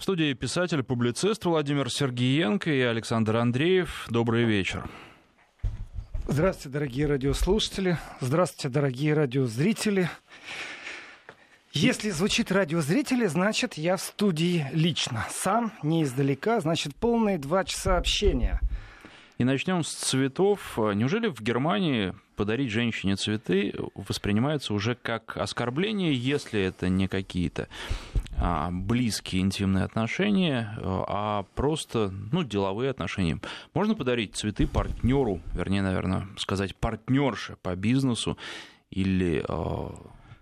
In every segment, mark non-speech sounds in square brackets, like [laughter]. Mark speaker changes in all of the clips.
Speaker 1: В студии писатель-публицист Владимир Сергеенко и Александр Андреев. Добрый вечер.
Speaker 2: Здравствуйте, дорогие радиослушатели. Здравствуйте, дорогие радиозрители. Если звучит радиозрители, значит, я в студии лично. Сам, не издалека, значит, полные два часа общения.
Speaker 1: И начнем с цветов. Неужели в Германии подарить женщине цветы воспринимается уже как оскорбление, если это не какие-то а, близкие интимные отношения, а просто ну, деловые отношения. Можно подарить цветы партнеру, вернее, наверное, сказать партнерше по бизнесу или а,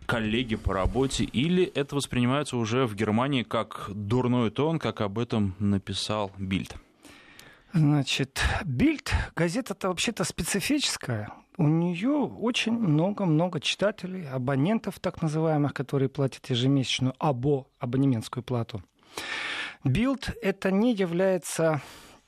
Speaker 1: коллеги по работе, или это воспринимается уже в Германии как дурной тон, как об этом написал Бильд?
Speaker 2: Значит, Бильд, газета-то вообще-то специфическая у нее очень много-много читателей, абонентов так называемых, которые платят ежемесячную або, абонементскую плату. Bild это не является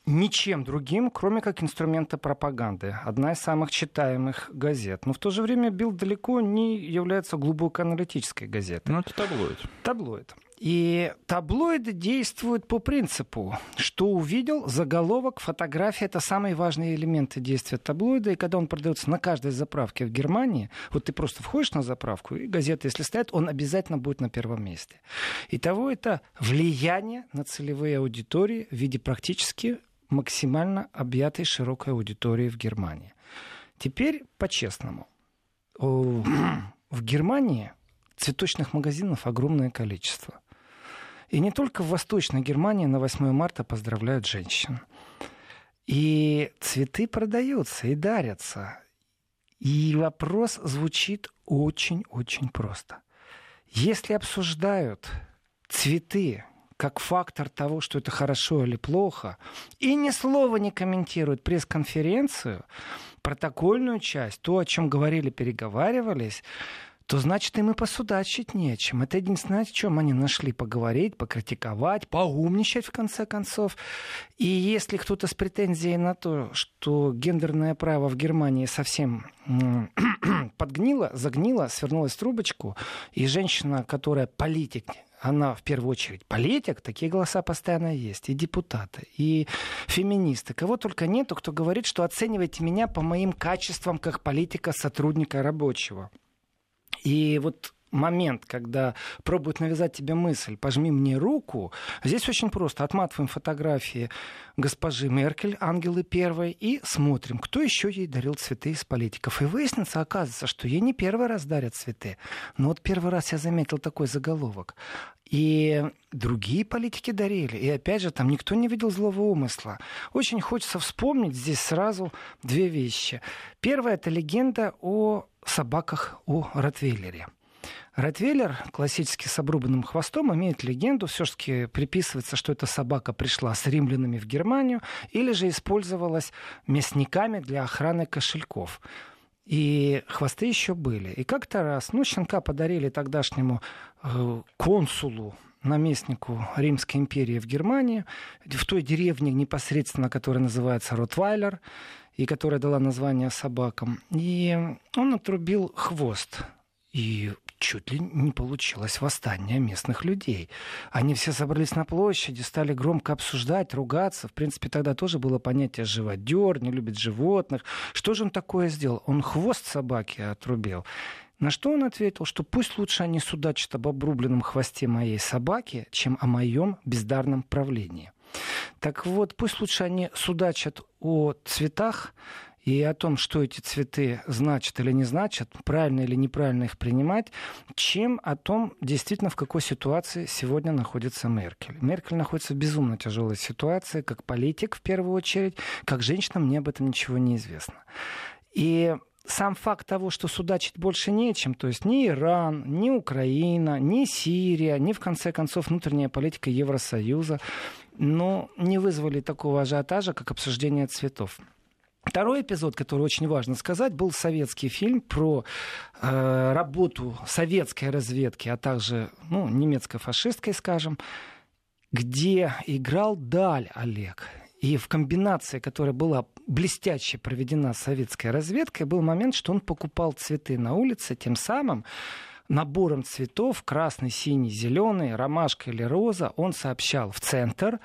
Speaker 2: ничем другим, кроме как инструмента пропаганды. Одна из самых читаемых газет. Но в то же время Bild далеко не является глубоко аналитической газетой.
Speaker 1: Ну, это таблоид.
Speaker 2: Таблоид. И таблоиды действуют по принципу, что увидел заголовок, фотография — это самые важные элементы действия таблоида. И когда он продается на каждой заправке в Германии, вот ты просто входишь на заправку, и газета, если стоит, он обязательно будет на первом месте. Итого это влияние на целевые аудитории в виде практически максимально объятой широкой аудитории в Германии. Теперь по-честному. В Германии цветочных магазинов огромное количество. И не только в Восточной Германии на 8 марта поздравляют женщин. И цветы продаются и дарятся. И вопрос звучит очень-очень просто. Если обсуждают цветы как фактор того, что это хорошо или плохо, и ни слова не комментируют пресс-конференцию, протокольную часть, то, о чем говорили, переговаривались, то значит им и посудачить нечем. Это единственное, о чем они нашли поговорить, покритиковать, поумничать в конце концов. И если кто-то с претензией на то, что гендерное право в Германии совсем [clears throat] подгнило, загнило, свернулось в трубочку, и женщина, которая политик, она в первую очередь политик, такие голоса постоянно есть, и депутаты, и феминисты. Кого только нету, кто говорит, что оценивайте меня по моим качествам как политика, сотрудника рабочего. И вот момент, когда пробуют навязать тебе мысль, пожми мне руку, здесь очень просто. Отматываем фотографии госпожи Меркель, Ангелы Первой, и смотрим, кто еще ей дарил цветы из политиков. И выяснится, оказывается, что ей не первый раз дарят цветы. Но вот первый раз я заметил такой заголовок. И другие политики дарили. И опять же, там никто не видел злого умысла. Очень хочется вспомнить здесь сразу две вещи. Первая — это легенда о собаках, о Ротвейлере. Ротвейлер, классический с обрубанным хвостом, имеет легенду, все-таки приписывается, что эта собака пришла с римлянами в Германию или же использовалась мясниками для охраны кошельков. И хвосты еще были. И как-то раз, ну, щенка подарили тогдашнему э, консулу наместнику Римской империи в Германии, в той деревне непосредственно, которая называется Ротвайлер, и которая дала название собакам. И он отрубил хвост. И чуть ли не получилось восстание местных людей. Они все собрались на площади, стали громко обсуждать, ругаться. В принципе, тогда тоже было понятие живодер, не любит животных. Что же он такое сделал? Он хвост собаки отрубил. На что он ответил, что пусть лучше они судачат об обрубленном хвосте моей собаки, чем о моем бездарном правлении. Так вот, пусть лучше они судачат о цветах, и о том, что эти цветы значат или не значат, правильно или неправильно их принимать, чем о том, действительно, в какой ситуации сегодня находится Меркель. Меркель находится в безумно тяжелой ситуации, как политик в первую очередь, как женщина, мне об этом ничего не известно. И сам факт того, что судачить больше нечем, то есть ни Иран, ни Украина, ни Сирия, ни, в конце концов, внутренняя политика Евросоюза, но не вызвали такого ажиотажа, как обсуждение цветов. Второй эпизод, который очень важно сказать, был советский фильм про э, работу советской разведки, а также ну, немецко-фашистской, скажем, где играл Даль Олег. И в комбинации, которая была блестяще проведена советской разведкой, был момент, что он покупал цветы на улице, тем самым набором цветов, красный, синий, зеленый, ромашка или роза, он сообщал в центр,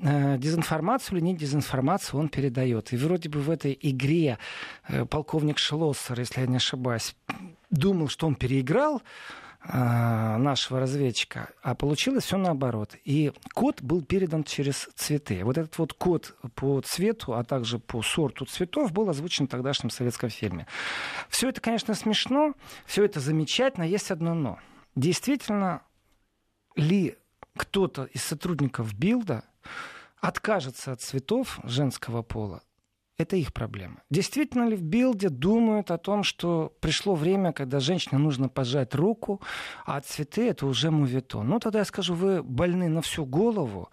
Speaker 2: э, дезинформацию или не дезинформацию он передает. И вроде бы в этой игре э, полковник Шлоссер, если я не ошибаюсь, думал, что он переиграл, нашего разведчика, а получилось все наоборот. И код был передан через цветы. Вот этот вот код по цвету, а также по сорту цветов был озвучен в тогдашнем советском фильме. Все это, конечно, смешно, все это замечательно, есть одно но. Действительно ли кто-то из сотрудников Билда откажется от цветов женского пола это их проблема. Действительно ли в Билде думают о том, что пришло время, когда женщине нужно пожать руку, а цветы это уже мувитон? Ну, тогда я скажу, вы больны на всю голову,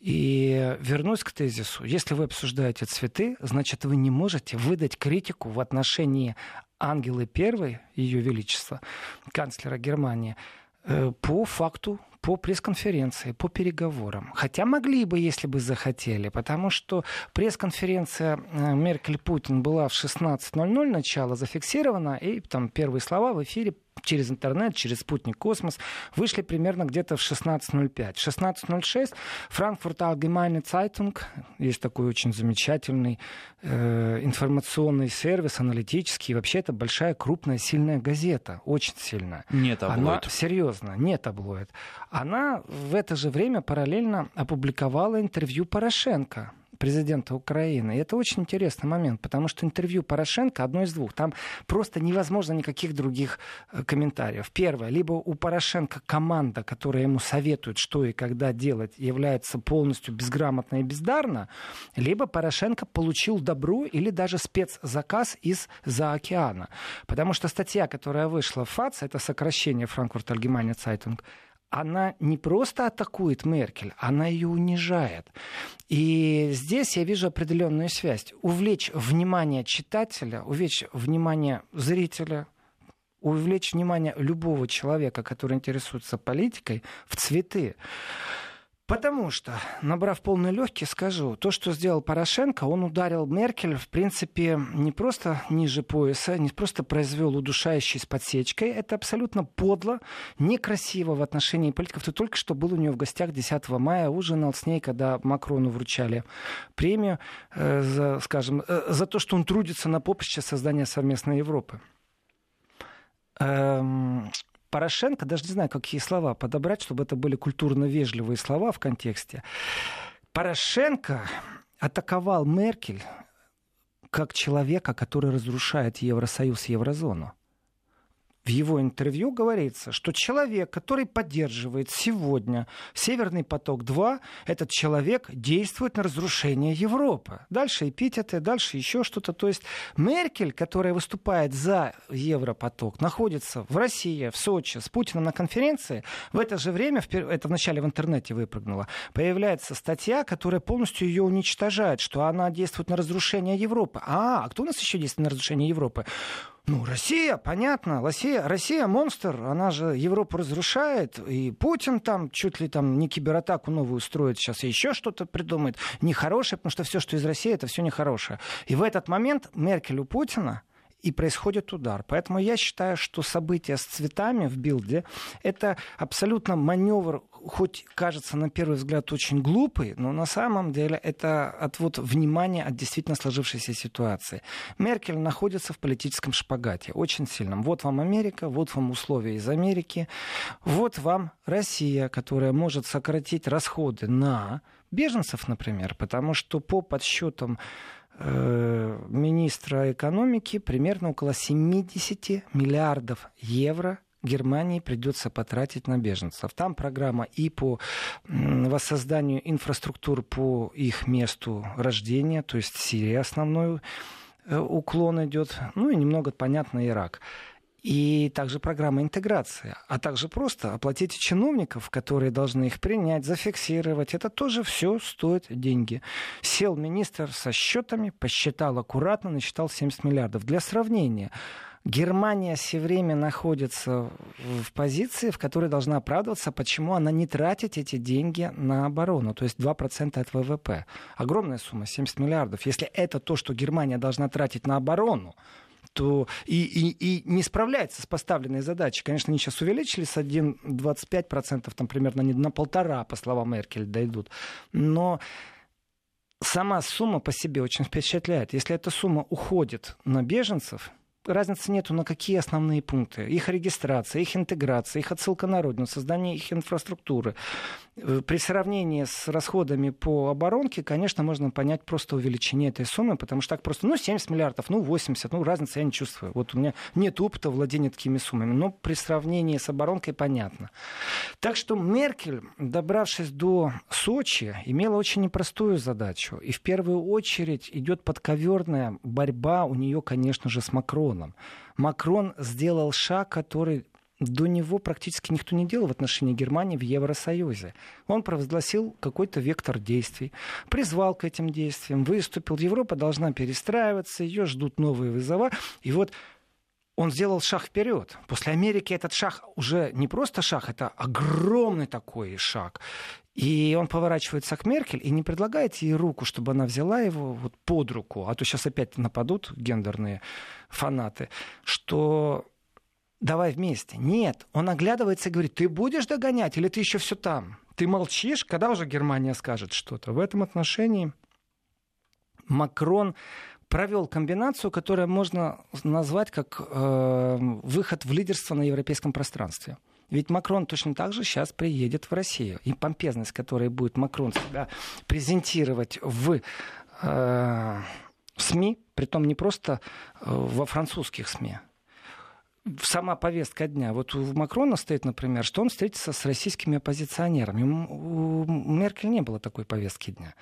Speaker 2: и вернусь к тезису. Если вы обсуждаете цветы, значит, вы не можете выдать критику в отношении Ангелы I, Ее Величества, канцлера Германии, э, по факту по пресс-конференции, по переговорам. Хотя могли бы, если бы захотели, потому что пресс-конференция э, Меркель-Путин была в 16.00 начало зафиксирована, и там первые слова в эфире через интернет, через спутник «Космос» вышли примерно где-то в 16.05. В 16.06 Frankfurter Allgemeine Zeitung, есть такой очень замечательный э, информационный сервис, аналитический. Вообще это большая, крупная, сильная газета, очень сильная.
Speaker 1: Не таблоид.
Speaker 2: Она, серьезно, не таблоид. Она в это же время параллельно опубликовала интервью Порошенко президента Украины. И это очень интересный момент, потому что интервью Порошенко одно из двух. Там просто невозможно никаких других э, комментариев. Первое, либо у Порошенко команда, которая ему советует, что и когда делать, является полностью безграмотна и бездарна, либо Порошенко получил добру или даже спецзаказ из-за океана. Потому что статья, которая вышла в ФАЦ, это сокращение Франкфурт Allgemeine Zeitung, она не просто атакует Меркель, она ее унижает. И здесь я вижу определенную связь. Увлечь внимание читателя, увлечь внимание зрителя, увлечь внимание любого человека, который интересуется политикой, в цветы. Потому что, набрав полные легкие, скажу, то, что сделал Порошенко, он ударил Меркель, в принципе, не просто ниже пояса, не просто произвел удушающий с подсечкой, это абсолютно подло, некрасиво в отношении политиков. Ты только что был у нее в гостях 10 мая, ужинал с ней, когда Макрону вручали премию э, за, скажем, э, за то, что он трудится на поприще создания совместной Европы. Эм, Порошенко, даже не знаю, какие слова подобрать, чтобы это были культурно вежливые слова в контексте. Порошенко атаковал Меркель как человека, который разрушает Евросоюз, Еврозону в его интервью говорится, что человек, который поддерживает сегодня Северный поток-2, этот человек действует на разрушение Европы. Дальше эпитеты, дальше еще что-то. То есть Меркель, которая выступает за Европоток, находится в России, в Сочи, с Путиным на конференции. В это же время, это вначале в интернете выпрыгнуло, появляется статья, которая полностью ее уничтожает, что она действует на разрушение Европы. А, а кто у нас еще действует на разрушение Европы? Ну, Россия, понятно, Россия, Россия монстр, она же Европу разрушает, и Путин там чуть ли там не кибератаку новую строит, сейчас еще что-то придумает, нехорошее, потому что все, что из России, это все нехорошее. И в этот момент Меркель у Путина и происходит удар. Поэтому я считаю, что события с цветами в билде — это абсолютно маневр, хоть кажется на первый взгляд очень глупый, но на самом деле это отвод внимания от действительно сложившейся ситуации. Меркель находится в политическом шпагате, очень сильном. Вот вам Америка, вот вам условия из Америки, вот вам Россия, которая может сократить расходы на беженцев, например, потому что по подсчетам Э, министра экономики примерно около 70 миллиардов евро Германии придется потратить на беженцев. Там программа и по воссозданию инфраструктуры по их месту рождения, то есть Сирия основной э, уклон идет, ну и немного, понятно, Ирак и также программа интеграции, а также просто оплатить чиновников, которые должны их принять, зафиксировать. Это тоже все стоит деньги. Сел министр со счетами, посчитал аккуратно, насчитал 70 миллиардов. Для сравнения, Германия все время находится в позиции, в которой должна оправдываться, почему она не тратит эти деньги на оборону, то есть 2% от ВВП. Огромная сумма, 70 миллиардов. Если это то, что Германия должна тратить на оборону, то и, и, и не справляется с поставленной задачей. Конечно, они сейчас увеличили с 1,25%, там примерно на полтора, по словам Меркель, дойдут. Но сама сумма по себе очень впечатляет. Если эта сумма уходит на беженцев, разницы нету на какие основные пункты. Их регистрация, их интеграция, их отсылка на родину, создание их инфраструктуры. Э, при сравнении с расходами по оборонке, конечно, можно понять просто увеличение этой суммы, потому что так просто, ну, 70 миллиардов, ну, 80, ну, разницы я не чувствую. Вот у меня нет опыта владения такими суммами, но при сравнении с оборонкой понятно. Так что Меркель, добравшись до Сочи, имела очень непростую задачу. И в первую очередь идет подковерная борьба у нее, конечно же, с Макроном. Макрон сделал шаг, который до него практически никто не делал в отношении Германии в Евросоюзе. Он провозгласил какой-то вектор действий, призвал к этим действиям, выступил. Европа должна перестраиваться, ее ждут новые вызова. И вот он сделал шаг вперед. После Америки этот шаг уже не просто шаг, это огромный такой шаг. И он поворачивается к Меркель и не предлагает ей руку, чтобы она взяла его вот под руку, а то сейчас опять нападут гендерные фанаты, что давай вместе. Нет, он оглядывается и говорит, ты будешь догонять или ты еще все там? Ты молчишь, когда уже Германия скажет что-то? В этом отношении Макрон провел комбинацию, которую можно назвать как э, выход в лидерство на европейском пространстве. Ведь Макрон точно так же сейчас приедет в Россию. И помпезность, которой будет Макрон себя презентировать в э, СМИ, притом не просто э, во французских СМИ, сама повестка дня. Вот у Макрона стоит, например, что он встретится с российскими оппозиционерами. У Меркель не было такой повестки дня.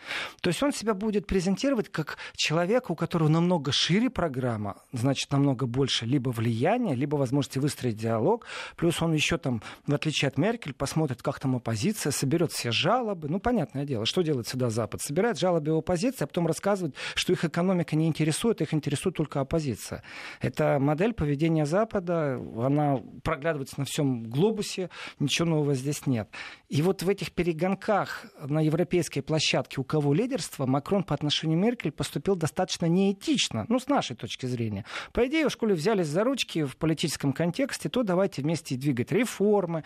Speaker 2: То есть он себя будет презентировать как человека, у которого намного шире программа, значит, намного больше либо влияния, либо возможности выстроить диалог. Плюс он еще там, в отличие от Меркель, посмотрит, как там оппозиция, соберет все жалобы. Ну, понятное дело, что делает сюда Запад? Собирает жалобы оппозиции, а потом рассказывает, что их экономика не интересует, их интересует только оппозиция. Это модель поведения Запада года, она проглядывается на всем глобусе, ничего нового здесь нет. И вот в этих перегонках на европейской площадке у кого лидерство, Макрон по отношению к Меркель поступил достаточно неэтично, ну, с нашей точки зрения. По идее, в школе взялись за ручки в политическом контексте, то давайте вместе двигать реформы,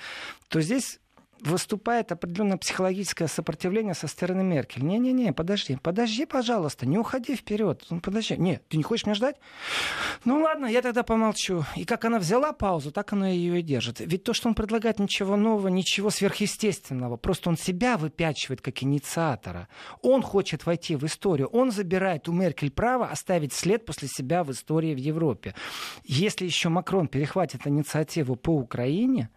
Speaker 2: то здесь выступает определенное психологическое сопротивление со стороны Меркель. Не-не-не, подожди, подожди, пожалуйста, не уходи вперед. Ну, подожди. Нет, ты не хочешь меня ждать? Ну ладно, я тогда помолчу. И как она взяла паузу, так она ее и держит. Ведь то, что он предлагает, ничего нового, ничего сверхъестественного. Просто он себя выпячивает как инициатора. Он хочет войти в историю. Он забирает у Меркель право оставить след после себя в истории в Европе. Если еще Макрон перехватит инициативу по Украине,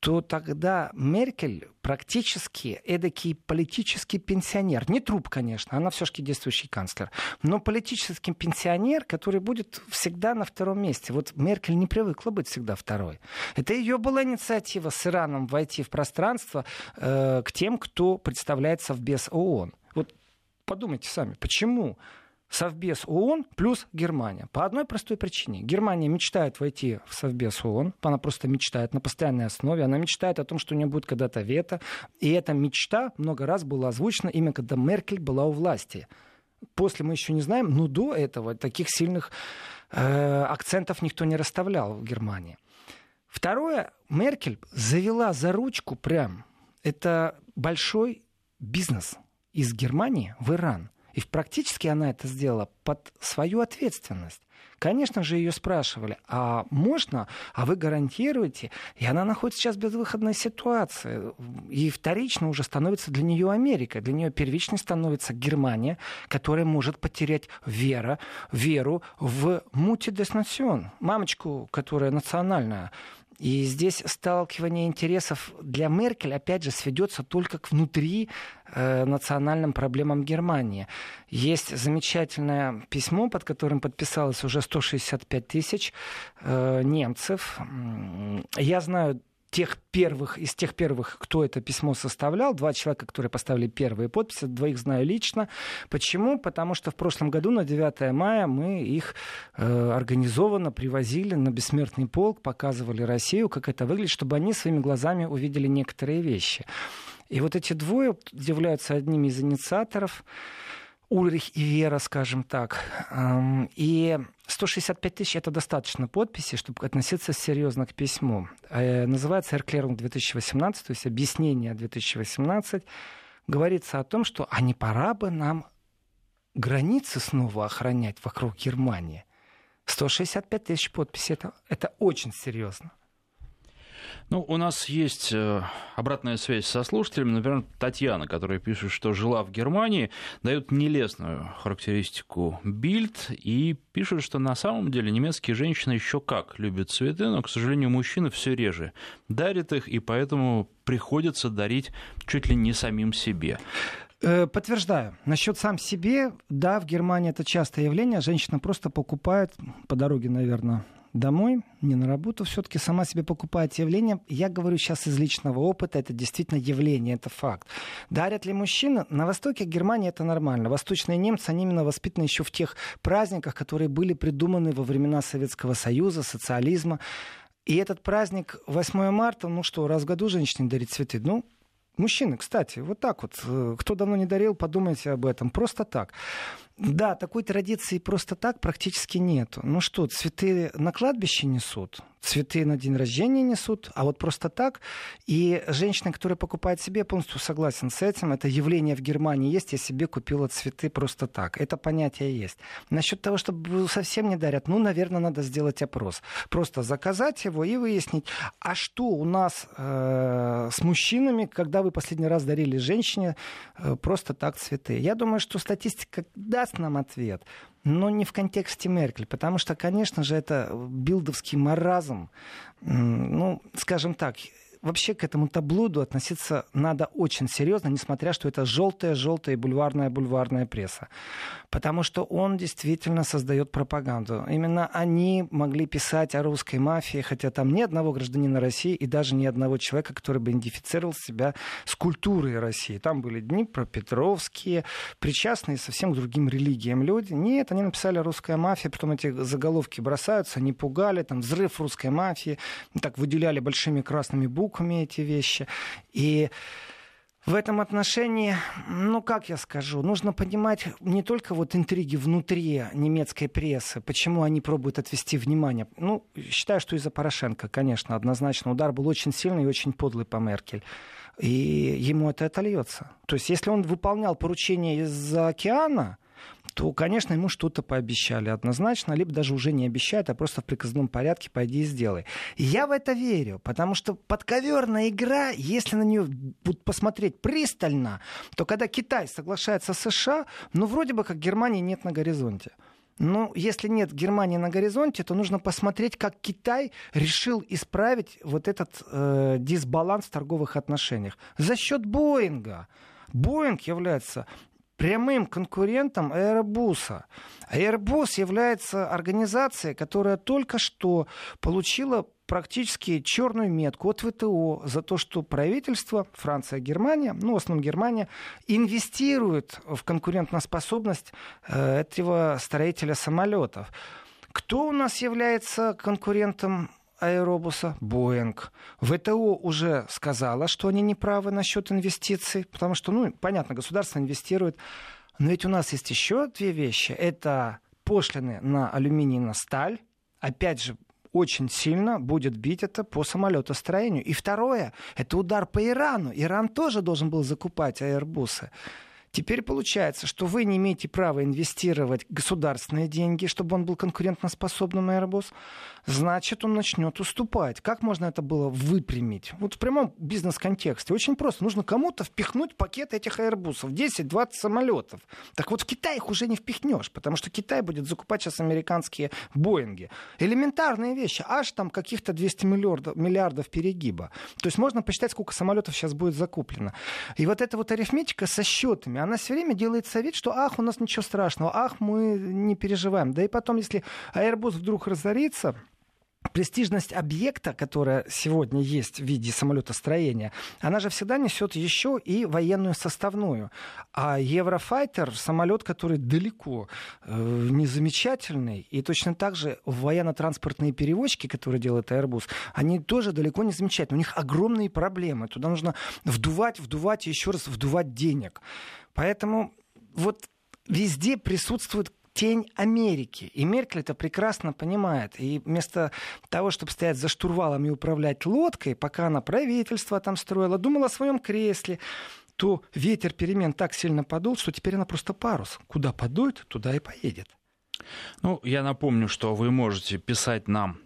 Speaker 2: то тогда Меркель практически эдакий политический пенсионер. Не труп, конечно, она все-таки действующий канцлер. Но политический пенсионер, который будет всегда на втором месте. Вот Меркель не привыкла быть всегда второй. Это ее была инициатива с Ираном войти в пространство э, к тем, кто представляется в без ООН. Вот подумайте сами, почему? Совбез ООН плюс Германия. По одной простой причине. Германия мечтает войти в Совбез ООН. Она просто мечтает на постоянной основе. Она мечтает о том, что у нее будет когда-то вето. И эта мечта много раз была озвучена именно когда Меркель была у власти. После мы еще не знаем, но до этого таких сильных э, акцентов никто не расставлял в Германии. Второе, Меркель завела за ручку прям. Это большой бизнес из Германии в Иран – и практически она это сделала под свою ответственность. Конечно же, ее спрашивали, а можно, а вы гарантируете? И она находится сейчас в безвыходной ситуации. И вторично уже становится для нее Америка. Для нее первичной становится Германия, которая может потерять вера, веру в мультидеснацион. Мамочку, которая национальная и здесь сталкивание интересов для Меркель, опять же, сведется только к внутри э, национальным проблемам Германии. Есть замечательное письмо, под которым подписалось уже 165 тысяч э, немцев. Я знаю тех первых, из тех первых, кто это письмо составлял, два человека, которые поставили первые подписи, двоих знаю лично. Почему? Потому что в прошлом году на 9 мая мы их э, организованно привозили на бессмертный полк, показывали Россию, как это выглядит, чтобы они своими глазами увидели некоторые вещи. И вот эти двое являются одними из инициаторов Ульрих и Вера, скажем так. И 165 тысяч — это достаточно подписей, чтобы относиться серьезно к письму. Э, называется «Эрклерунг 2018», то есть объяснение 2018. Говорится о том, что а не пора бы нам границы снова охранять вокруг Германии. 165 тысяч подписей это, это очень серьезно.
Speaker 1: Ну, у нас есть э, обратная связь со слушателями. Например, Татьяна, которая пишет, что жила в Германии, дает нелестную характеристику Бильд и пишет, что на самом деле немецкие женщины еще как любят цветы, но, к сожалению, мужчины все реже дарят их, и поэтому приходится дарить чуть ли не самим себе.
Speaker 2: Э, подтверждаю. Насчет сам себе, да, в Германии это частое явление. Женщина просто покупает по дороге, наверное, домой, не на работу, все-таки сама себе покупает явление. Я говорю сейчас из личного опыта, это действительно явление, это факт. Дарят ли мужчины? На востоке Германии это нормально. Восточные немцы, они именно воспитаны еще в тех праздниках, которые были придуманы во времена Советского Союза, социализма. И этот праздник 8 марта, ну что, раз в году женщине дарить цветы? Ну, Мужчины, кстати, вот так вот. Э, кто давно не дарил, подумайте об этом. Просто так. Да, такой традиции просто так практически нет. Ну что, цветы на кладбище несут, цветы на день рождения несут, а вот просто так. И женщина, которая покупает себе, полностью согласен с этим. Это явление в Германии есть. Я себе купила цветы просто так. Это понятие есть. Насчет того, чтобы совсем не дарят, ну, наверное, надо сделать опрос. Просто заказать его и выяснить, а что у нас э, с мужчинами, когда вы последний раз дарили женщине э, просто так цветы. Я думаю, что статистика да, даст нам ответ, но не в контексте Меркель, потому что, конечно же, это билдовский маразм. Ну, скажем так, вообще к этому таблоиду относиться надо очень серьезно, несмотря что это желтая, желтая бульварная, бульварная пресса. Потому что он действительно создает пропаганду. Именно они могли писать о русской мафии, хотя там ни одного гражданина России и даже ни одного человека, который бы идентифицировал себя с культурой России. Там были дни про Петровские, причастные совсем к другим религиям люди. Нет, они написали русская мафия, потом эти заголовки бросаются, они пугали, там взрыв русской мафии, так выделяли большими красными буквами буквами эти вещи. И в этом отношении, ну как я скажу, нужно понимать не только вот интриги внутри немецкой прессы, почему они пробуют отвести внимание. Ну, считаю, что из-за Порошенко, конечно, однозначно. Удар был очень сильный и очень подлый по Меркель. И ему это отольется. То есть, если он выполнял поручение из-за океана, то, конечно, ему что-то пообещали однозначно, либо даже уже не обещают, а просто в приказном порядке пойди и сделай. Я в это верю, потому что подковерная игра, если на нее посмотреть пристально, то когда Китай соглашается с США, ну, вроде бы как Германии нет на горизонте. Ну, если нет Германии на горизонте, то нужно посмотреть, как Китай решил исправить вот этот э, дисбаланс в торговых отношениях. За счет Боинга. Боинг является прямым конкурентом Airbus. Airbus является организацией, которая только что получила практически черную метку от ВТО за то, что правительство, Франция, Германия, ну, в основном Германия, инвестирует в конкурентоспособность э, этого строителя самолетов. Кто у нас является конкурентом аэробуса Боинг. ВТО уже сказала, что они не правы насчет инвестиций, потому что, ну, понятно, государство инвестирует. Но ведь у нас есть еще две вещи. Это пошлины на алюминий, на сталь. Опять же, очень сильно будет бить это по самолетостроению. И второе, это удар по Ирану. Иран тоже должен был закупать аэрбусы. Теперь получается, что вы не имеете права инвестировать государственные деньги, чтобы он был конкурентоспособным Airbus, значит, он начнет уступать. Как можно это было выпрямить? Вот в прямом бизнес-контексте. Очень просто. Нужно кому-то впихнуть пакет этих Airbusов. 10-20 самолетов. Так вот в Китай их уже не впихнешь, потому что Китай будет закупать сейчас американские Боинги. Элементарные вещи. Аж там каких-то 200 миллиардов, миллиардов перегиба. То есть можно посчитать, сколько самолетов сейчас будет закуплено. И вот эта вот арифметика со счетами, она все время делает совет, что ах, у нас ничего страшного, ах, мы не переживаем. Да и потом, если Airbus вдруг разорится, престижность объекта, которая сегодня есть в виде самолетостроения, она же всегда несет еще и военную составную. А Еврофайтер самолет, который далеко э, не замечательный, и точно так же военно-транспортные перевозчики, которые делает Airbus, они тоже далеко не замечательные. У них огромные проблемы. Туда нужно вдувать, вдувать и еще раз вдувать денег. Поэтому вот везде присутствует тень Америки. И Меркель это прекрасно понимает. И вместо того, чтобы стоять за штурвалом и управлять лодкой, пока она правительство там строила, думала о своем кресле, то ветер перемен так сильно подул, что теперь она просто парус. Куда подует, туда и поедет.
Speaker 1: Ну, я напомню, что вы можете писать нам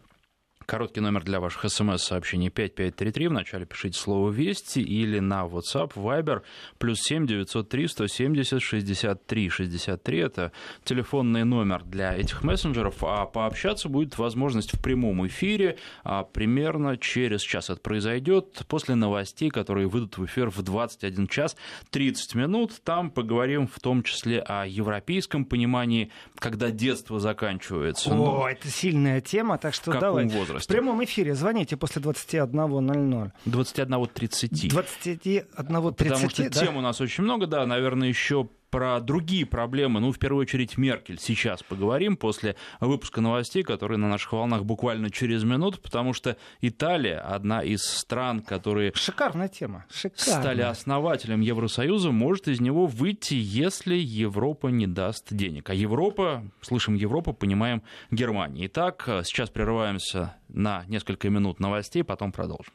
Speaker 1: Короткий номер для ваших смс-сообщений 5533. Вначале пишите слово «Вести» или на WhatsApp, Viber, плюс 7 903 170 63 63. Это телефонный номер для этих мессенджеров. А пообщаться будет возможность в прямом эфире а примерно через час. Это произойдет после новостей, которые выйдут в эфир в 21 час 30 минут. Там поговорим в том числе о европейском понимании, когда детство заканчивается.
Speaker 2: О, ну, это сильная тема, так что
Speaker 1: в каком
Speaker 2: давай.
Speaker 1: возрасте?
Speaker 2: В прямом эфире звоните после 21.00.
Speaker 1: 21.30.
Speaker 2: 21.30,
Speaker 1: Потому что
Speaker 2: да?
Speaker 1: тем у нас очень много, да, наверное, еще про другие проблемы, ну, в первую очередь, Меркель. Сейчас поговорим после выпуска новостей, которые на наших волнах буквально через минуту, потому что Италия одна из стран, которые...
Speaker 2: Шикарная тема, шикарная.
Speaker 1: Стали основателем Евросоюза, может из него выйти, если Европа не даст денег. А Европа, слышим Европа, понимаем Германия. Итак, сейчас прерываемся на несколько минут новостей, потом продолжим.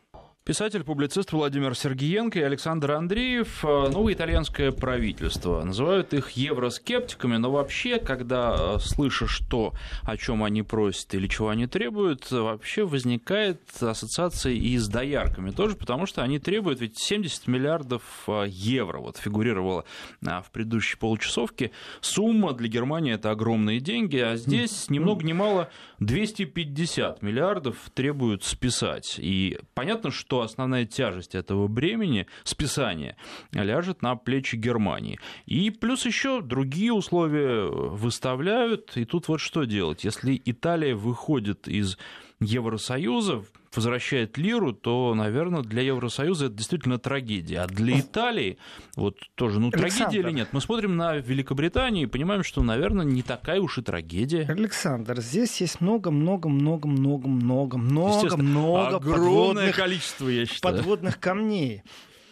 Speaker 1: Писатель-публицист Владимир Сергиенко и Александр Андреев. Э, новое итальянское правительство. Называют их евроскептиками, но вообще, когда э, слышишь то, о чем они просят или чего они требуют, вообще возникает ассоциация и с доярками тоже, потому что они требуют ведь 70 миллиардов э, евро. Вот фигурировала в предыдущей получасовке. Сумма для Германии это огромные деньги, а здесь ни много ни мало 250 миллиардов требуют списать. И понятно, что что основная тяжесть этого бремени, списания, ляжет на плечи Германии. И плюс еще другие условия выставляют. И тут вот что делать. Если Италия выходит из Евросоюза, возвращает лиру, то, наверное, для Евросоюза это действительно трагедия. А для Италии, вот тоже, ну, трагедия Александр. или нет? Мы смотрим на Великобританию и понимаем, что, наверное, не такая уж и трагедия.
Speaker 2: Александр, здесь есть много-много-много-много-много-много
Speaker 1: огромное количество, я
Speaker 2: считаю. подводных камней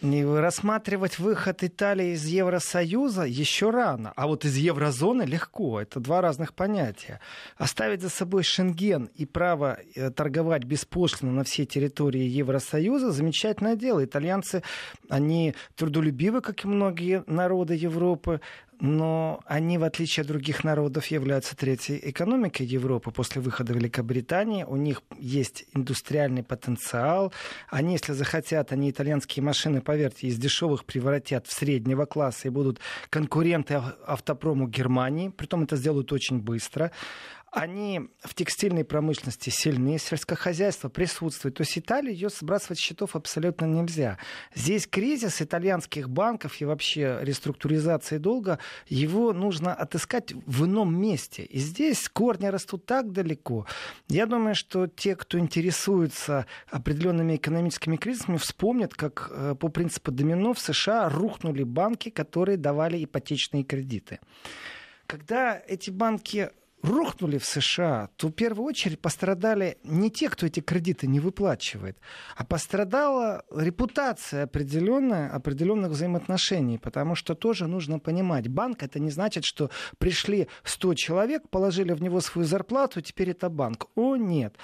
Speaker 2: рассматривать выход Италии из Евросоюза еще рано, а вот из еврозоны легко. Это два разных понятия. Оставить за собой Шенген и право э, торговать беспошлино на всей территории Евросоюза – замечательное дело. Итальянцы, они трудолюбивы, как и многие народы Европы, но они, в отличие от других народов, являются третьей экономикой Европы после выхода Великобритании. У них есть индустриальный потенциал. Они, если захотят, они итальянские машины, поверьте, из дешевых превратят в среднего класса и будут конкуренты автопрому Германии. Притом это сделают очень быстро они в текстильной промышленности сильны, сельскохозяйство присутствует. То есть Италию ее сбрасывать счетов абсолютно нельзя. Здесь кризис итальянских банков и вообще реструктуризации долга, его нужно отыскать в ином месте. И здесь корни растут так далеко. Я думаю, что те, кто интересуется определенными экономическими кризисами, вспомнят, как э, по принципу домино в США рухнули банки, которые давали ипотечные кредиты. Когда эти банки рухнули в США, то в первую очередь пострадали не те, кто эти кредиты не выплачивает, а пострадала репутация определенная, определенных взаимоотношений, потому что тоже нужно понимать, банк это не значит, что пришли 100 человек, положили в него свою зарплату, теперь это банк. О, нет.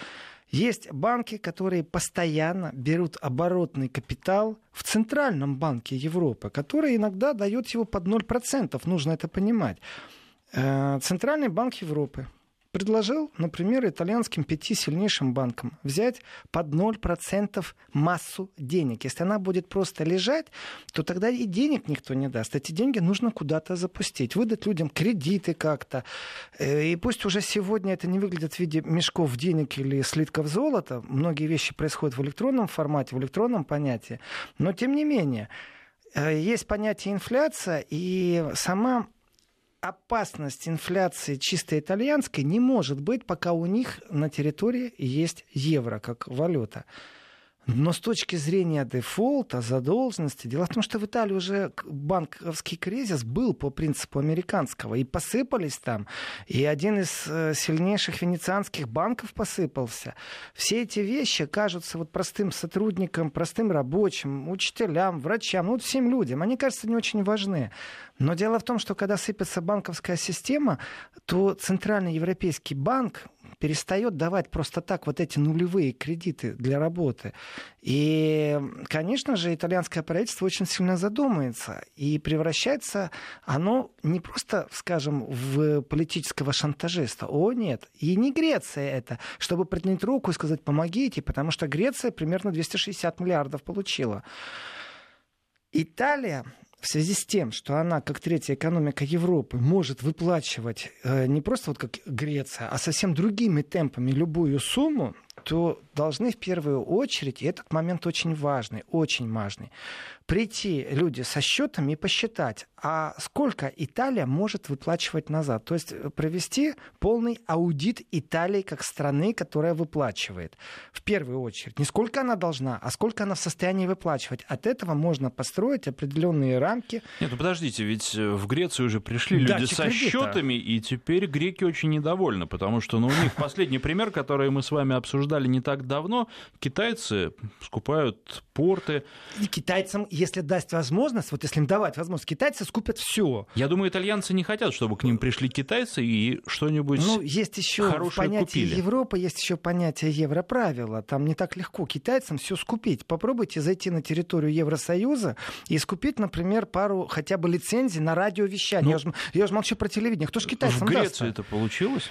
Speaker 2: Есть банки, которые постоянно берут оборотный капитал в Центральном банке Европы, который иногда дает его под 0%. Нужно это понимать. Э, Центральный банк Европы предложил, например, итальянским пяти сильнейшим банкам взять под 0% массу денег. Если она будет просто лежать, то тогда и денег никто не даст. Эти деньги нужно куда-то запустить, выдать людям кредиты как-то. Э, и пусть уже сегодня это не выглядит в виде мешков денег или слитков золота, многие вещи происходят в электронном формате, в электронном понятии, но тем не менее, э, есть понятие инфляция, и сама опасность инфляции чисто итальянской не может быть, пока у них на территории есть евро как валюта. Но с точки зрения дефолта, задолженности, дело в том, что в Италии уже банковский кризис был по принципу американского, и посыпались там, и один из э, сильнейших венецианских банков посыпался. Все эти вещи кажутся вот простым сотрудникам, простым рабочим, учителям, врачам, ну вот всем людям, они кажутся не очень важны. Но дело в том, что когда сыпется банковская система, то Центральный Европейский банк перестает давать просто так вот эти нулевые кредиты для работы. И, конечно же, итальянское правительство очень сильно задумается. И превращается оно не просто, скажем, в политического шантажиста. О, нет. И не Греция это, чтобы протянуть руку и сказать «помогите», потому что Греция примерно 260 миллиардов получила. Италия в связи с тем, что она, как третья экономика Европы, может выплачивать э, не просто вот как Греция, а совсем другими темпами любую сумму, то должны в первую очередь, и этот момент очень важный, очень важный, прийти люди со счетами и посчитать, а сколько Италия может выплачивать назад. То есть э, провести полный аудит Италии как страны, которая выплачивает. В первую очередь. Не сколько она должна, а сколько она в состоянии выплачивать. От этого можно построить определенные рамки.
Speaker 1: Нет, ну подождите, ведь э, в Грецию уже пришли люди со кредита. счетами, и теперь греки очень недовольны, потому что ну, у них [laughs] последний пример, который мы с вами обсуждали не так давно, китайцы скупают порты.
Speaker 2: И китайцам, если даст возможность, вот если им давать возможность, китайцы скупят все.
Speaker 1: Я думаю, итальянцы не хотят, чтобы к ним пришли китайцы и что-нибудь Ну,
Speaker 2: есть еще понятие
Speaker 1: купили.
Speaker 2: Европы, есть еще понятие европравила. Там не так легко китайцам все скупить. Попробуйте зайти на территорию Евросоюза и скупить, например, пару хотя бы лицензий на радиовещание. Ну, я, же, молчу про телевидение. Кто же китайцам
Speaker 1: В Греции даст? это получилось?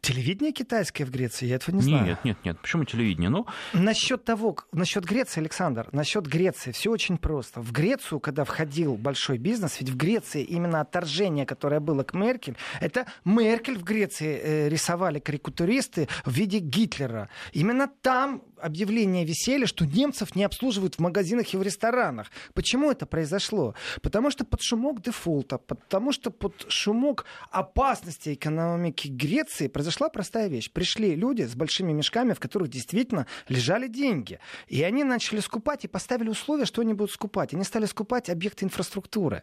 Speaker 2: Телевидение китайское в Греции, я этого не знаю.
Speaker 1: Нет, нет, нет. Почему телевидение? Ну...
Speaker 2: Насчет того, насчет Греции, Александр, насчет Греции, все очень просто. В Грецию, когда входил большой бизнес, ведь в Греции именно отторжение, которое было к Меркель, это Меркель в Греции э, рисовали карикатуристы в виде Гитлера. Именно там объявления висели, что немцев не обслуживают в магазинах и в ресторанах. Почему это произошло? Потому что под шумок дефолта, потому что под шумок опасности экономики Греции произошла простая вещь. Пришли люди с большими мешками, в которых действительно лежали деньги. И они начали скупать и поставили условия, что они будут скупать. Они стали скупать объекты инфраструктуры.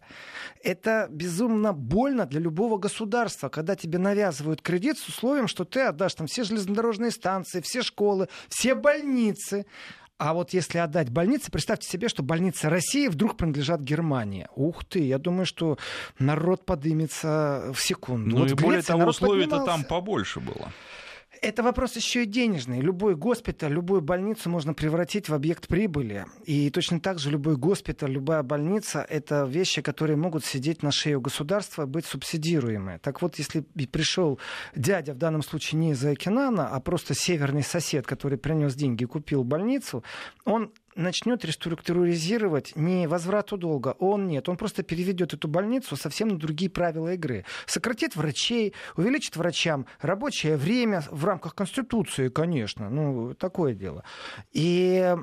Speaker 2: Это безумно больно для любого государства, когда тебе навязывают кредит с условием, что ты отдашь там все железнодорожные станции, все школы, все больницы. А вот если отдать больницы, представьте себе, что больницы России вдруг принадлежат Германии. Ух ты, я думаю, что народ подымется в секунду.
Speaker 1: Ну вот и более того, условий-то там побольше было.
Speaker 2: Это вопрос еще и денежный. Любой госпиталь, любую больницу можно превратить в объект прибыли. И точно так же любой госпиталь, любая больница — это вещи, которые могут сидеть на шее у государства, быть субсидируемые. Так вот, если пришел дядя, в данном случае не из океана, а просто северный сосед, который принес деньги и купил больницу, он начнет реструктуризировать не возврату долга, он нет. Он просто переведет эту больницу совсем на другие правила игры. Сократит врачей, увеличит врачам рабочее время в рамках Конституции, конечно. Ну, такое дело. И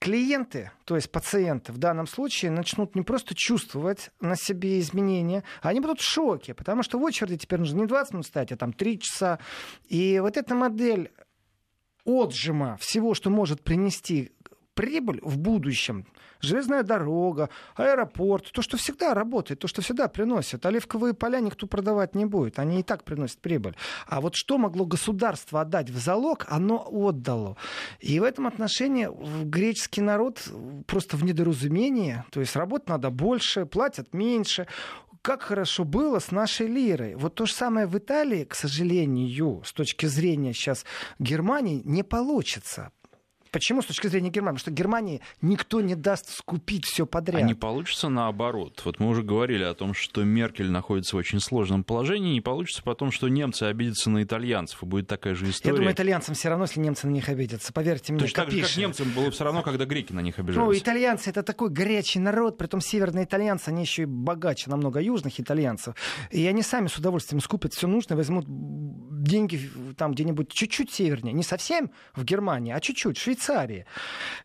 Speaker 2: клиенты, то есть пациенты в данном случае начнут не просто чувствовать на себе изменения, они будут в шоке, потому что в очереди теперь нужно не 20 минут стоять, а там 3 часа. И вот эта модель отжима всего, что может принести прибыль в будущем, железная дорога, аэропорт, то, что всегда работает, то, что всегда приносит. Оливковые поля никто продавать не будет, они и так приносят прибыль. А вот что могло государство отдать в залог, оно отдало. И в этом отношении греческий народ просто в недоразумении, то есть работать надо больше, платят меньше, как хорошо было с нашей лирой. Вот то же самое в Италии, к сожалению, с точки зрения сейчас Германии, не получится. Почему с точки зрения Германии? Потому что Германии никто не даст скупить все подряд.
Speaker 1: А не получится наоборот. Вот мы уже говорили о том, что Меркель находится в очень сложном положении. Не получится потом, что немцы обидятся на итальянцев, и будет такая же история.
Speaker 2: Я думаю, итальянцам все равно, если немцы на них обидятся. Поверьте мне,
Speaker 1: Точно так же, как немцам было все равно, когда греки на них обижались. Ну,
Speaker 2: итальянцы это такой горячий народ, при том северные итальянцы, они еще и богаче намного южных итальянцев. И они сами с удовольствием скупят все нужное, возьмут деньги там где-нибудь чуть-чуть севернее, не совсем в Германии, а чуть-чуть, в Швейцарии.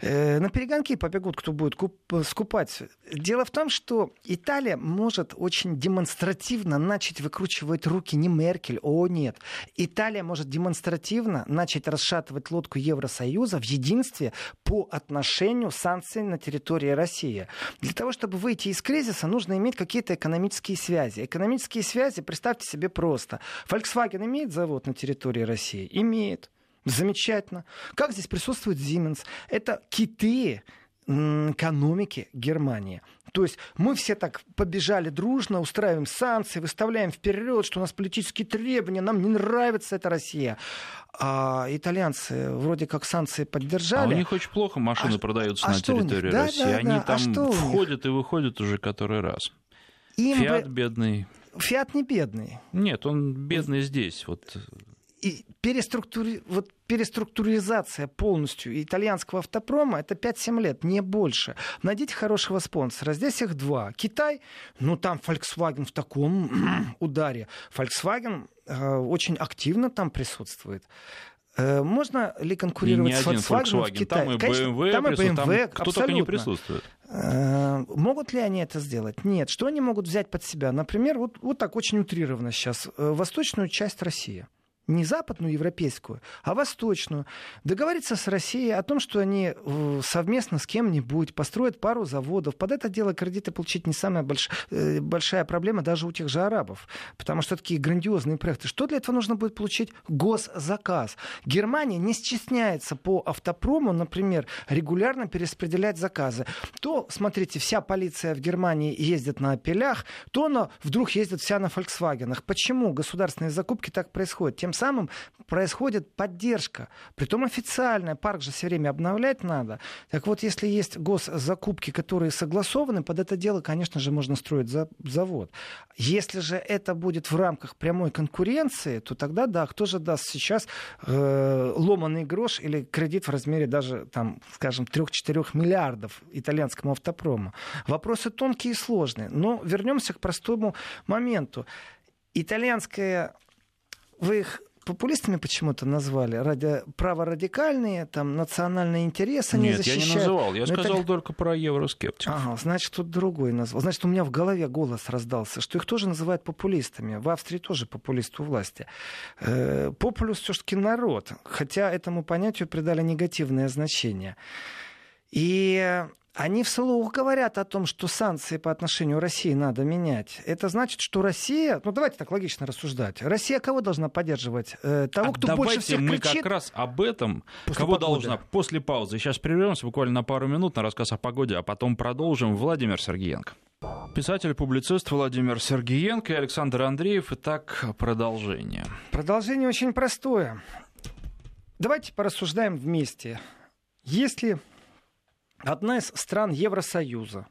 Speaker 2: Э, на перегонки побегут, кто будет куп, скупать. Дело в том, что Италия может очень демонстративно начать выкручивать руки не Меркель, о нет. Италия может демонстративно начать расшатывать лодку Евросоюза в единстве по отношению санкций на территории России. Для того, чтобы выйти из кризиса, нужно иметь какие-то экономические связи. Экономические связи, представьте себе просто. Volkswagen имеет завод на территории России? Имеет. Замечательно. Как здесь присутствует Siemens? Это киты экономики Германии. То есть мы все так побежали дружно, устраиваем санкции, выставляем вперед, что у нас политические требования, нам не нравится эта Россия. А итальянцы вроде как санкции поддержали.
Speaker 1: А у них очень плохо машины а, продаются а на территории да, России. Да, Они да. там а входят и выходят уже который раз. Им Фиат бы... бедный.
Speaker 2: Фиат не бедный.
Speaker 1: Нет, он бедный здесь. Вот
Speaker 2: и переструктури... вот переструктуризация полностью итальянского автопрома это 5-7 лет, не больше. Найдите хорошего спонсора. Здесь их два. Китай, ну там Volkswagen в таком [clears throat] ударе. Volkswagen э, очень активно там присутствует. Э, можно ли конкурировать с Volkswagen, Volkswagen в Китае?
Speaker 1: Там и BMW, там и BMW там кто только не присутствует.
Speaker 2: Э, могут ли они это сделать? Нет. Что они могут взять под себя? Например, вот, вот так очень утрированно сейчас. Э, восточную часть России не западную европейскую, а восточную, договориться с Россией о том, что они э, совместно с кем-нибудь построят пару заводов. Под это дело кредиты получить не самая больш... Э, большая проблема даже у тех же арабов, потому что такие грандиозные проекты. Что для этого нужно будет получить? Госзаказ. Германия не стесняется по автопрому, например, регулярно перераспределять заказы. То, смотрите, вся полиция в Германии ездит на «Опелях», то она вдруг ездит вся на «Фольксвагенах». Почему государственные закупки так происходят? Тем самым происходит поддержка. Притом официальная. Парк же все время обновлять надо. Так вот, если есть госзакупки, которые согласованы, под это дело, конечно же, можно строить завод. Если же это будет в рамках прямой конкуренции, то тогда, да, кто же даст сейчас э, ломаный грош или кредит в размере даже, там, скажем, 3-4 миллиардов итальянскому автопрому. Вопросы тонкие и сложные. Но вернемся к простому моменту. Итальянская вы их популистами почему-то назвали, ради праворадикальные, там, национальные интересы
Speaker 1: Нет,
Speaker 2: защищают.
Speaker 1: я не называл, я Но сказал это... только про евроскептиков.
Speaker 2: Ага, значит, тут другой назвал. Значит, у меня в голове голос раздался, что их тоже называют популистами. В Австрии тоже популисты у власти. Э, популюс все-таки народ, хотя этому понятию придали негативное значение. И они вслух говорят о том, что санкции по отношению России надо менять. Это значит, что Россия, ну давайте так логично рассуждать, Россия кого должна поддерживать? Э, того, а кто больше всех
Speaker 1: мы
Speaker 2: кричит?
Speaker 1: как раз об этом, после кого погоды. должна, после паузы. Сейчас прервемся буквально на пару минут на рассказ о погоде, а потом продолжим. Владимир Сергеенко. Писатель-публицист Владимир Сергеенко и Александр Андреев. Итак, продолжение.
Speaker 2: Продолжение очень простое. Давайте порассуждаем вместе. Если одна из стран Евросоюза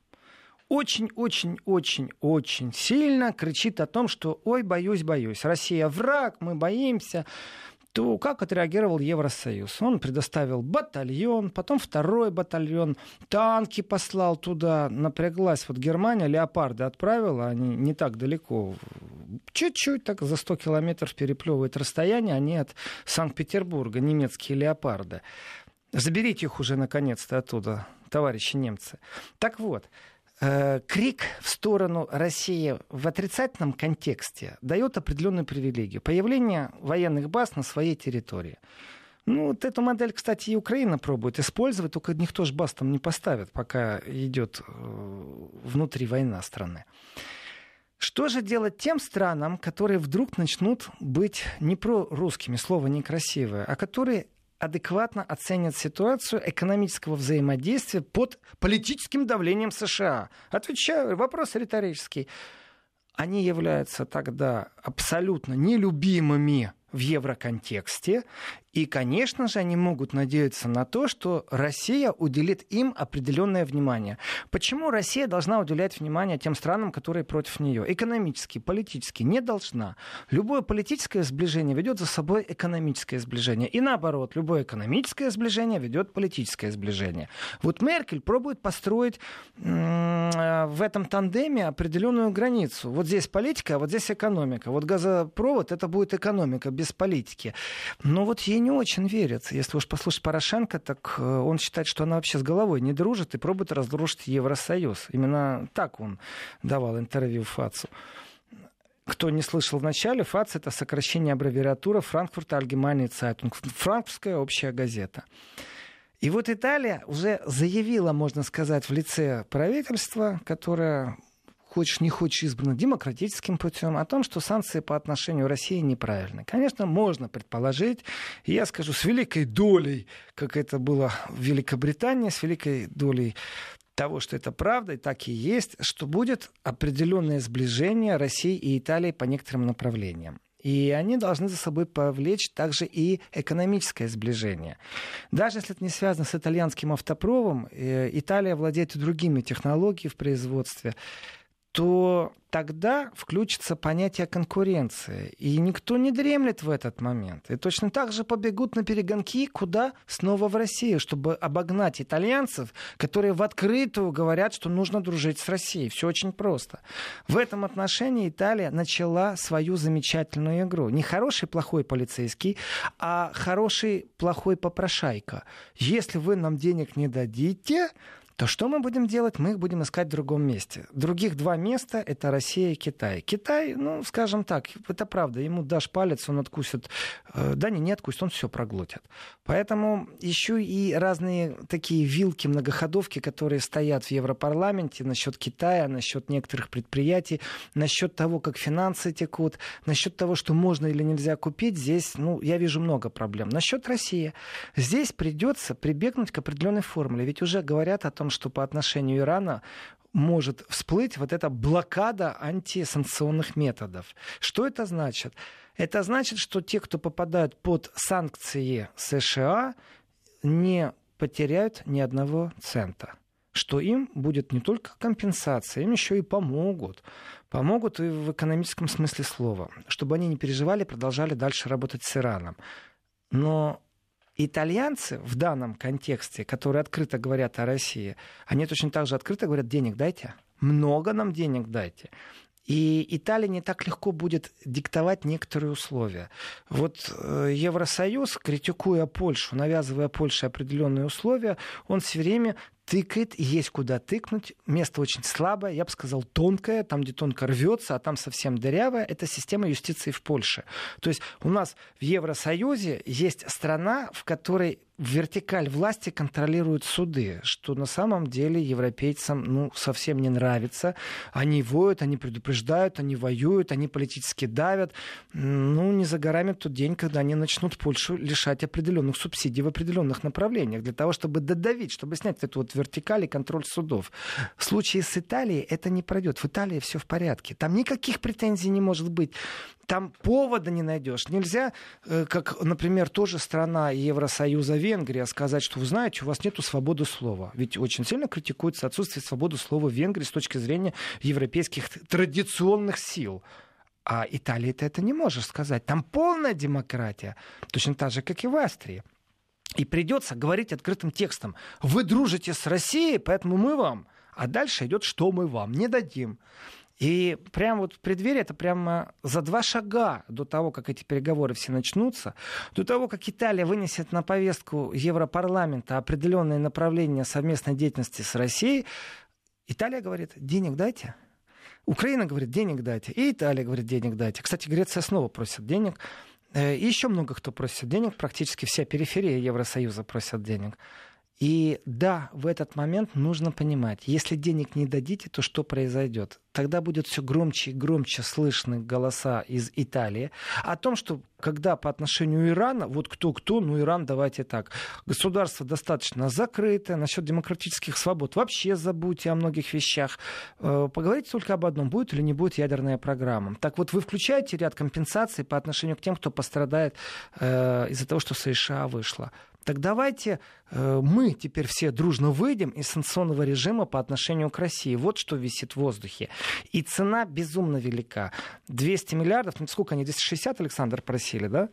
Speaker 2: очень-очень-очень-очень сильно кричит о том, что «Ой, боюсь, боюсь, Россия враг, мы боимся», то как отреагировал Евросоюз? Он предоставил батальон, потом второй батальон, танки послал туда, напряглась вот Германия, леопарды отправила, они не так далеко, чуть-чуть, так за 100 километров переплевывают расстояние, они от Санкт-Петербурга, немецкие леопарды. Заберите их уже наконец-то оттуда, товарищи немцы. Так вот, э, крик в сторону России в отрицательном контексте дает определенную привилегию. Появление военных баз на своей территории. Ну, вот эту модель, кстати, и Украина пробует использовать, только никто же баз там не поставит, пока идет э, внутри война страны. Что же делать тем странам, которые вдруг начнут быть не прорусскими, слово некрасивое, а которые адекватно оценят ситуацию экономического взаимодействия под политическим давлением США? Отвечаю, вопрос риторический. Они являются тогда абсолютно нелюбимыми в евроконтексте и, конечно же, они могут надеяться на то, что Россия уделит им определенное внимание. Почему Россия должна уделять внимание тем странам, которые против нее? Экономически, политически не должна. Любое политическое сближение ведет за собой экономическое сближение. И наоборот, любое экономическое сближение ведет политическое сближение. Вот Меркель пробует построить в этом тандеме определенную границу. Вот здесь политика, а вот здесь экономика. Вот газопровод это будет экономика. без политики. Но вот ей не очень верят. Если уж послушать Порошенко, так э, он считает, что она вообще с головой не дружит и пробует разрушить Евросоюз. Именно так он давал интервью ФАЦу. Кто не слышал в начале, ФАЦ — это сокращение аббревиатуры Франкфурта Allgemeine Zeitung, франкфуртская общая газета. И вот Италия уже заявила, можно сказать, в лице правительства, которое хочешь не хочешь избрано демократическим путем, о том, что санкции по отношению к России неправильны. Конечно, можно предположить, и я скажу, с великой долей, как это было в Великобритании, с великой долей того, что это правда, и так и есть, что будет определенное сближение России и Италии по некоторым направлениям. И они должны за собой повлечь также и экономическое сближение. Даже если это не связано с итальянским автопровом, э, Италия владеет другими технологиями в производстве то тогда включится понятие конкуренции. И никто не дремлет в этот момент. И точно так же побегут на перегонки куда? Снова в Россию, чтобы обогнать итальянцев, которые в открытую говорят, что нужно дружить с Россией. Все очень просто. В этом отношении Италия начала свою замечательную игру. Не хороший плохой полицейский, а хороший плохой попрошайка. Если вы нам денег не дадите, то что мы будем делать? Мы их будем искать в другом месте. Других два места — это Россия и Китай. Китай, ну, скажем так, это правда, ему дашь палец, он откусит. Э, да не, не откусит, он все проглотит. Поэтому еще и разные такие вилки, многоходовки, которые стоят в Европарламенте насчет Китая, насчет некоторых предприятий, насчет того, как финансы текут, насчет того, что можно или нельзя купить, здесь, ну, я вижу много проблем. Насчет России. Здесь придется прибегнуть к определенной формуле. Ведь уже говорят о том, том, что по отношению Ирана может всплыть вот эта блокада антисанкционных методов. Что это значит? Это значит, что те, кто попадают под санкции США, не потеряют ни одного цента что им будет не только компенсация, им еще и помогут. Помогут и в экономическом смысле слова, чтобы они не переживали, продолжали дальше работать с Ираном. Но итальянцы в данном контексте, которые открыто говорят о России, они точно так же открыто говорят, денег дайте, много нам денег дайте. И Италия не так легко будет диктовать некоторые условия. Вот э, Евросоюз, критикуя Польшу, навязывая Польше определенные условия, он все время тыкает, есть куда тыкнуть. Место очень слабое, я бы сказал, тонкое, там, где тонко рвется, а там совсем дырявое. Это система юстиции в Польше. То есть у нас в Евросоюзе есть страна, в которой вертикаль власти контролирует суды, что на самом деле европейцам ну, совсем не нравится. Они воют, они предупреждают, они воюют, они политически давят. Ну, не за горами тот день, когда они начнут Польшу лишать определенных субсидий в определенных направлениях, для того, чтобы додавить, чтобы снять эту вот вертикаль и контроль судов. В случае с Италией это не пройдет. В Италии все в порядке. Там никаких претензий не может быть там повода не найдешь. Нельзя, э, как, например, тоже страна Евросоюза Венгрия, сказать, что вы знаете, у вас нет свободы слова. Ведь очень сильно критикуется отсутствие свободы слова в Венгрии с точки зрения европейских традиционных сил. А Италии ты это не можешь сказать. Там полная демократия. Точно так же, как и в Австрии. И придется говорить открытым текстом. Вы дружите с Россией, поэтому мы вам. А дальше идет, что мы вам не дадим. И прямо вот в преддверии, это прямо за два шага до того, как эти переговоры все начнутся, до того, как Италия вынесет на повестку Европарламента определенные направления совместной деятельности с Россией, Италия говорит, денег дайте. Украина говорит, денег дайте. И Италия говорит, денег дайте. Кстати, Греция снова просит денег. Э, и еще много кто просит денег. Практически вся периферия Евросоюза просит денег. И да, в этот момент нужно понимать, если денег не дадите, то что произойдет? Тогда будет все громче и громче слышны голоса из Италии о том, что когда по отношению Ирана, вот кто-кто, ну Иран, давайте так, государство достаточно закрытое, насчет демократических свобод вообще забудьте о многих вещах. Э, поговорите только об одном, будет или не будет ядерная программа. Так вот, вы включаете ряд компенсаций по отношению к тем, кто пострадает э, из-за того, что США вышла так давайте э, мы теперь все дружно выйдем из санкционного режима по отношению к России. Вот что висит в воздухе. И цена безумно велика. 200 миллиардов, ну сколько они, 260, Александр, просили, да?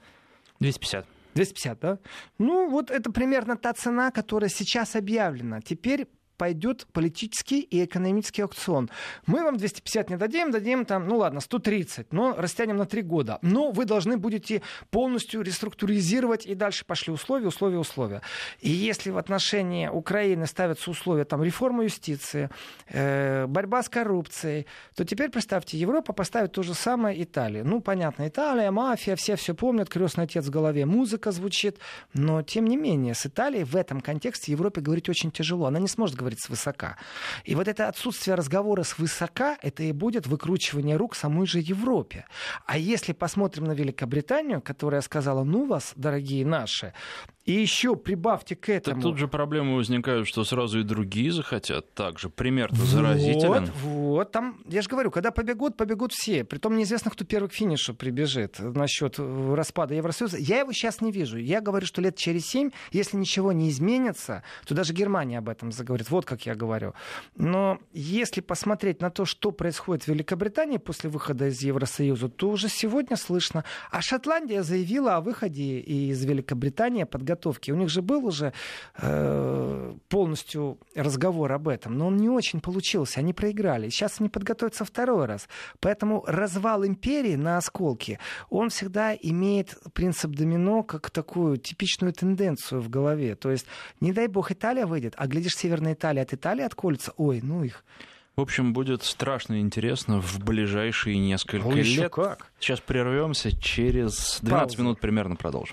Speaker 1: 250.
Speaker 2: 250, да? Ну, вот это примерно та цена, которая сейчас объявлена. Теперь пойдет политический и экономический аукцион. Мы вам 250 не дадим, дадим там, ну ладно, 130, но растянем на 3 года. Но вы должны будете полностью реструктуризировать и дальше пошли условия, условия, условия. И если в отношении Украины ставятся условия там реформа юстиции, э, борьба с коррупцией, то теперь представьте, Европа поставит то же самое Италии. Ну, понятно, Италия, мафия, все все помнят, крестный отец в голове, музыка звучит, но тем не менее с Италией в этом контексте Европе говорить очень тяжело. Она не сможет говорить с высока. И вот это отсутствие разговора с высока, это и будет выкручивание рук самой же Европе. А если посмотрим на Великобританию, которая сказала, ну вас, дорогие наши, и еще прибавьте к этому...
Speaker 1: Так тут же проблемы возникают, что сразу и другие захотят также. Пример-то вот, заразителен.
Speaker 2: Вот, там, я же говорю, когда побегут, побегут все. Притом неизвестно, кто первый к финишу прибежит насчет распада Евросоюза. Я его сейчас не вижу. Я говорю, что лет через семь, если ничего не изменится, то даже Германия об этом заговорит. Вот как я говорю. Но если посмотреть на то, что происходит в Великобритании после выхода из Евросоюза, то уже сегодня слышно. А Шотландия заявила о выходе из Великобритании под подготовки. У них же был уже э, полностью разговор об этом, но он не очень получился. Они проиграли. Сейчас они подготовятся второй раз. Поэтому развал империи на осколки, он всегда имеет принцип домино как такую типичную тенденцию в голове. То есть, не дай бог, Италия выйдет, а глядишь, Северная Италия от Италии отколется. Ой, ну их.
Speaker 1: В общем, будет страшно интересно в ближайшие несколько
Speaker 2: ну,
Speaker 1: лет.
Speaker 2: Как?
Speaker 1: Сейчас прервемся, через 12 Пауза. минут примерно продолжим.